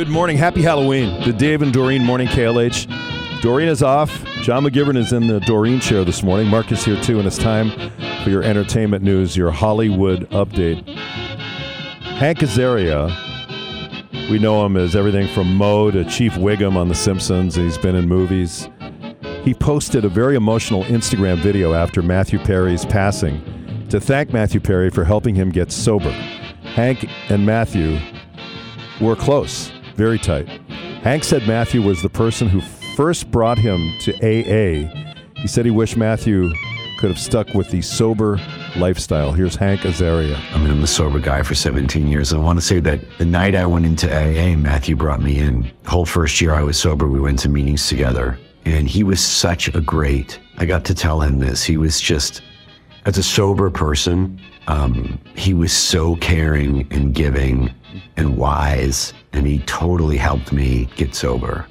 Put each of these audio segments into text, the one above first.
Good morning. Happy Halloween. The Dave and Doreen Morning KLH. Doreen is off. John McGivern is in the Doreen chair this morning. Mark is here too, and it's time for your entertainment news, your Hollywood update. Hank Azaria, we know him as everything from Moe to Chief Wiggum on The Simpsons. He's been in movies. He posted a very emotional Instagram video after Matthew Perry's passing to thank Matthew Perry for helping him get sober. Hank and Matthew were close, very tight. Hank said Matthew was the person who first brought him to AA. He said he wished Matthew could have stuck with the sober lifestyle. Here's Hank Azaria. I mean, I'm a sober guy for 17 years. I want to say that the night I went into AA, Matthew brought me in. The whole first year I was sober, we went to meetings together. And he was such a great, I got to tell him this. He was just, as a sober person, um, he was so caring and giving and wise. And he totally helped me get sober.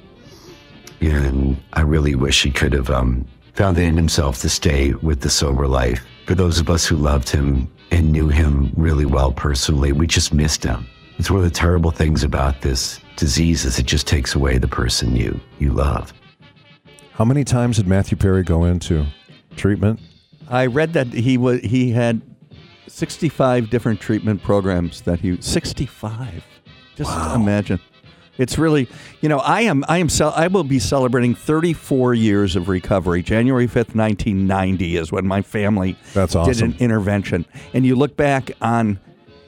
And I really wish he could have um, found it in himself to stay with the sober life. For those of us who loved him and knew him really well personally, we just missed him. It's one of the terrible things about this disease is it just takes away the person you you love. How many times did Matthew Perry go into treatment? I read that he was he had 65 different treatment programs that he 65. Just imagine. It's really, you know, I am I am I will be celebrating 34 years of recovery. January 5th, 1990 is when my family That's did an intervention. And you look back on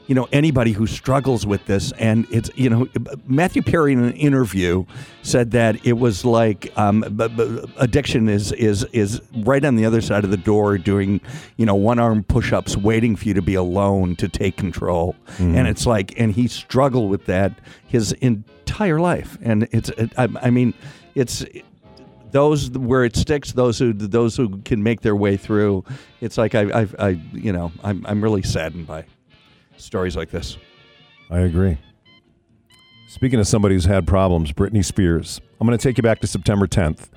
you know anybody who struggles with this. And it's you know matthew perry in an interview said that it was like um, b- b- addiction is is is right on the other side of the door doing you know one arm push-ups waiting for you to be alone to take control. And it's like and he struggled with that his entire life. And it's it, I, I mean it's those where it sticks those who those who can make their way through it's like i i, I you know I'm, I'm really saddened by stories like this I agree. Speaking of somebody who's had problems, Britney Spears. I'm going to take you back to September 10th.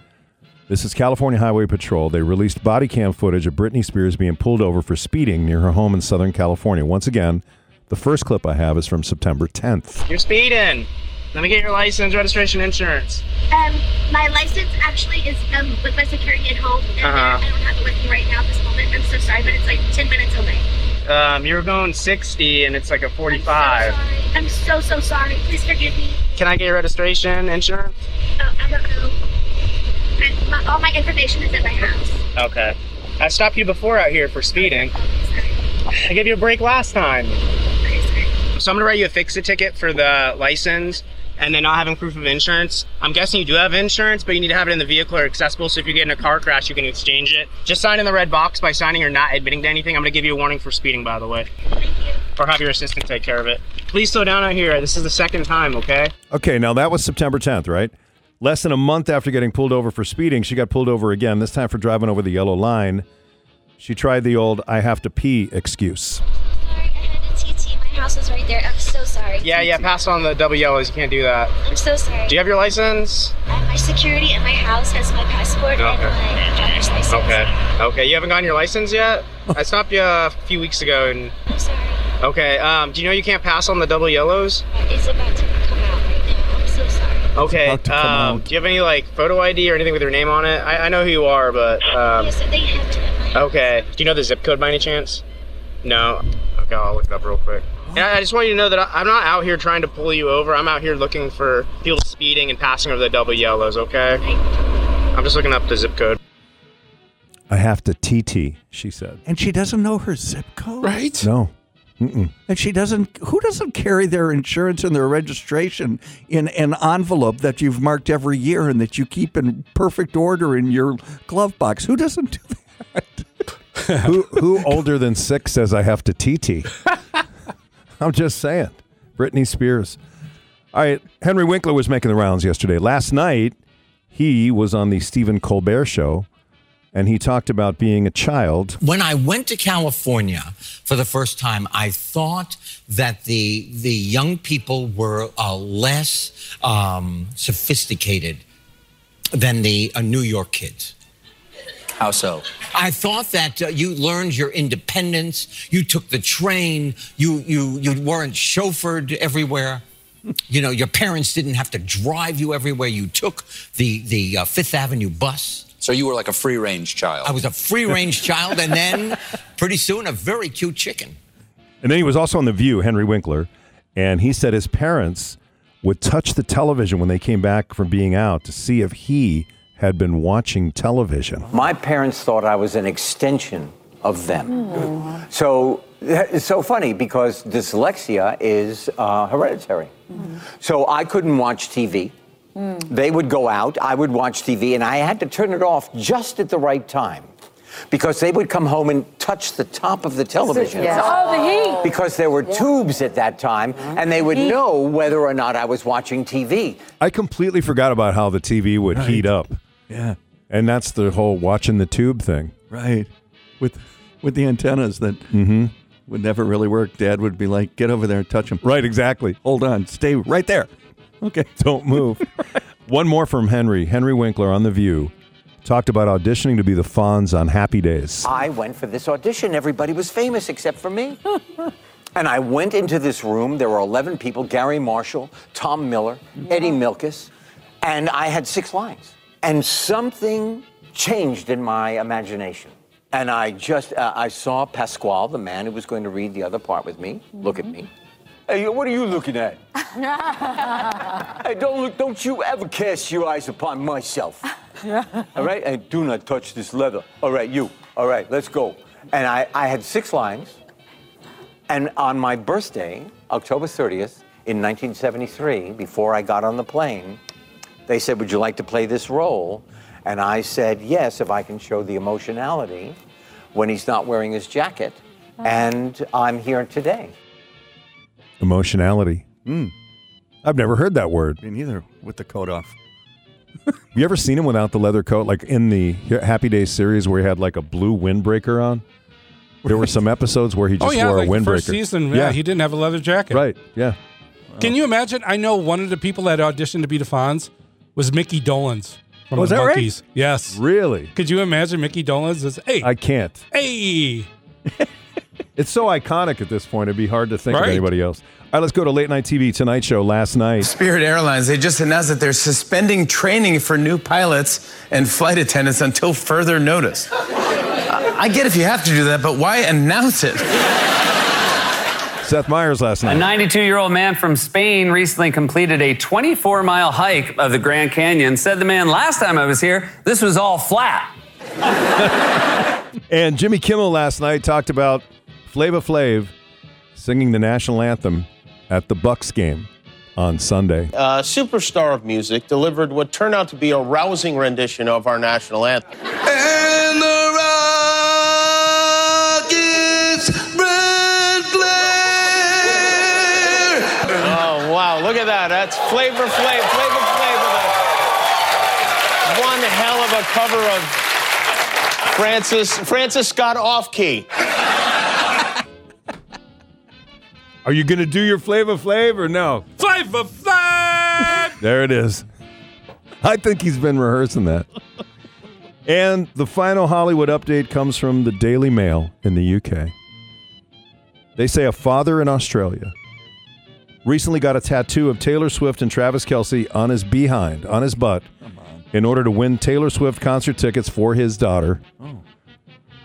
This is California Highway Patrol. They released body cam footage of Britney Spears being pulled over for speeding near her home in Southern California. Once again, the first clip I have is from September 10th. You're speeding. Let me get your license, registration, insurance. Um, my license actually is um with my security at home, and Uh-huh. I don't have it with me right now at this moment. I'm so sorry, but it's like ten minutes away. Um, you were going 60 and it's like a I'm so 45. I'm so so sorry. Please forgive me. Can I get your registration, insurance? Oh, I don't know. My, all my information is at my house. Okay. I stopped you before out here for speeding. I gave you a break last time. So I'm gonna write you a fix-it ticket for the license and then not having proof of insurance. I'm guessing you do have insurance, but you need to have it in the vehicle or accessible. So if you get in a car crash, you can exchange it. Just sign in the red box by signing or not admitting to anything. I'm gonna give you a warning for speeding, by the way, or have your assistant take care of it. Please slow down out here. This is the second time, okay? Okay, now that was September 10th, right? Less than a month after getting pulled over for speeding, she got pulled over again, this time for driving over the yellow line. She tried the old I have to pee excuse. Sorry, I had a TT. My house is right there. I'm so sorry. Yeah, yeah. Pass on the double yellows. You can't do that. I'm so sorry. Do you have your license? Uh, my security at my house has my passport Okay. and my driver's license. Okay. Okay. You haven't gotten your license yet? I stopped you a few weeks ago, and I'm sorry. okay. Um, do you know you can't pass on the double yellows? It's about to come out right now. I'm so sorry. Okay. about to come Um, do you have any like photo ID or anything with your name on it? I, I know who you are, but um, yes, they have to at my house. okay. Do you know the zip code by any chance? No. Okay, I'll look it up real quick. And I I just want you to know that I- I'm not out here trying to pull you over. I'm out here looking for people speeding and passing over the double yellows. Okay. I'm just looking up the zip code. I have to TT, she said. and she doesn't know her zip code Right? No. Mm-mm. and she doesn't who doesn't carry their insurance and their registration in an envelope that you've marked every year and that you keep in perfect order in your glove box who doesn't do that who who older than six says I have to TT? I'm just saying. Britney Spears. All right, Henry Winkler was making the rounds yesterday. Last night, he was on the Stephen Colbert show, and he talked about being a child. when I went to California for the first time, I thought that the the young people were uh, less um, sophisticated than the uh, New York kids. How so? I thought that uh, you learned your independence. You took the train. You you you weren't chauffeured everywhere. you know, your parents didn't have to drive you everywhere. You took the the uh, Fifth Avenue bus. So you were like a free range child. I was a free range child, and then pretty soon a very cute chicken. And then he was also on The View, Henry Winkler, and he said his parents would touch the television when they came back from being out to see if he had been watching television. My parents thought I was an extension of them. So it's so funny because dyslexia is uh, hereditary. So I couldn't watch TV. They would go out, I would watch TV, and I had to turn it off just at the right time. Because they would come home and touch the top of the television. Oh, the heat. Because there were tubes at that time, and they would know whether or not I was watching TV. I completely forgot about how the TV would heat up. Yeah. And that's the whole watching the tube thing. Right. With with the antennas that Mm-hmm. would never really work. Dad would be like, "Get over there and touch them." Right, exactly. Hold on. Stay right there. Okay. Don't move. One more from Henry. Henry Winkler on The View talked about auditioning to be the Fonz on Happy Days. I went for this audition. Everybody was famous except for me. and I went into this room. There were 11 people Garry Marshall, Tom Miller, Eddie Milkis. And I had six lines. And something changed in my imagination. And I just, uh, I saw Pasquale, the man who was going to read the other part with me, look at me. Hey, what are you looking at? hey, don't look, don't you ever cast your eyes upon myself. All right, and do not touch this leather. All right, you. All right, let's go. And I, I had six lines. And on my birthday, October 30th, in 1973, before I got on the plane, they said, Would you like to play this role? And I said, Yes, if I can show the emotionality when he's not wearing his jacket. And I'm here today. Emotionality. Mm. I've never heard that word. Me neither. With the coat off. You ever seen him without the leather coat? Like in the Happy Days series where he had like a blue windbreaker on? There were some episodes where he just oh yeah, wore like a the windbreaker. first season. Yeah, he didn't have a leather jacket. Right. Yeah. Can you imagine? I know one of the people that auditioned to be the Fonz was Micky Dolenz from Oh, the that right? Monkees. Yes. Really? Could you imagine Micky Dolenz as hey I can't. hey? It's so iconic at this point, it'd be hard to think of anybody else. All right, let's go to Late Night TV Tonight Show last night. Spirit Airlines, they just announced that they're suspending training for new pilots and flight attendants until further notice. I I get if you have to do that, but why announce it? Seth Meyers last night. A 92 year old man from Spain recently completed a 24 mile hike of the Grand Canyon. Said the man, last time I was here, this was all flat. And Jimmy Kimmel last night talked about Flava Flav singing the national anthem at the Bucks game on Sunday. A superstar of music delivered what turned out to be a rousing rendition of our national anthem. Wow, look at that. That's Flavor Flav, Flavor Flav with a one hell of a cover of Francis, Francis Scott off key. Are you going to do your Flava Flav or no? Flavor Flav. There it is. I think he's been rehearsing that. And the final Hollywood update comes from the Daily Mail in the UK. They say a father in Australia recently got a tattoo of Taylor Swift and Travis Kelce on his behind, on his butt, in order to win Taylor Swift concert tickets for his daughter.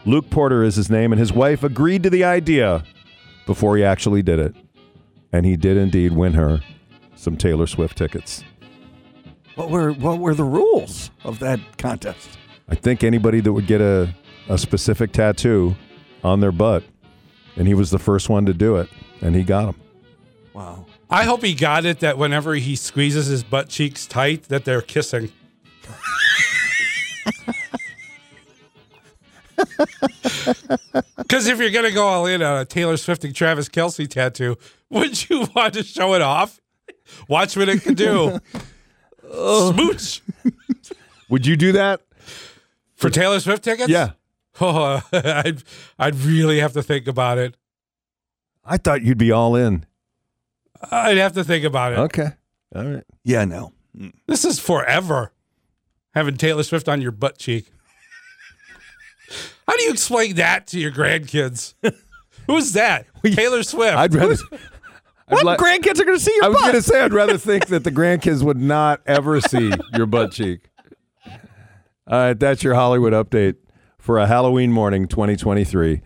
Luke Porter is his name, and his wife agreed to the idea before he actually did it. And he did indeed win her some Taylor Swift tickets. What were what were the rules of that contest? I think anybody that would get a, a specific tattoo on their butt, and he was the first one to do it, and he got them. Wow. I hope he got it that whenever he squeezes his butt cheeks tight, that they're kissing. Because if you're gonna go all in on a Taylor Swift and Travis Kelce tattoo, would you want to show it off? Watch what it can do. Smooch Would you do that? for Taylor Swift tickets? Yeah. Oh, I'd I'd really have to think about it. I thought you'd be all in. I'd have to think about it. Okay. All right. Yeah, no. Mm. This is forever. Having Taylor Swift on your butt cheek. How do you explain that to your grandkids? Who's that? Taylor Swift. I'd rather What? like- grandkids are going to see your butt? I was going to say I'd rather think that the grandkids would not ever see your butt cheek. All right, that's your Hollywood update for a Halloween morning 2023.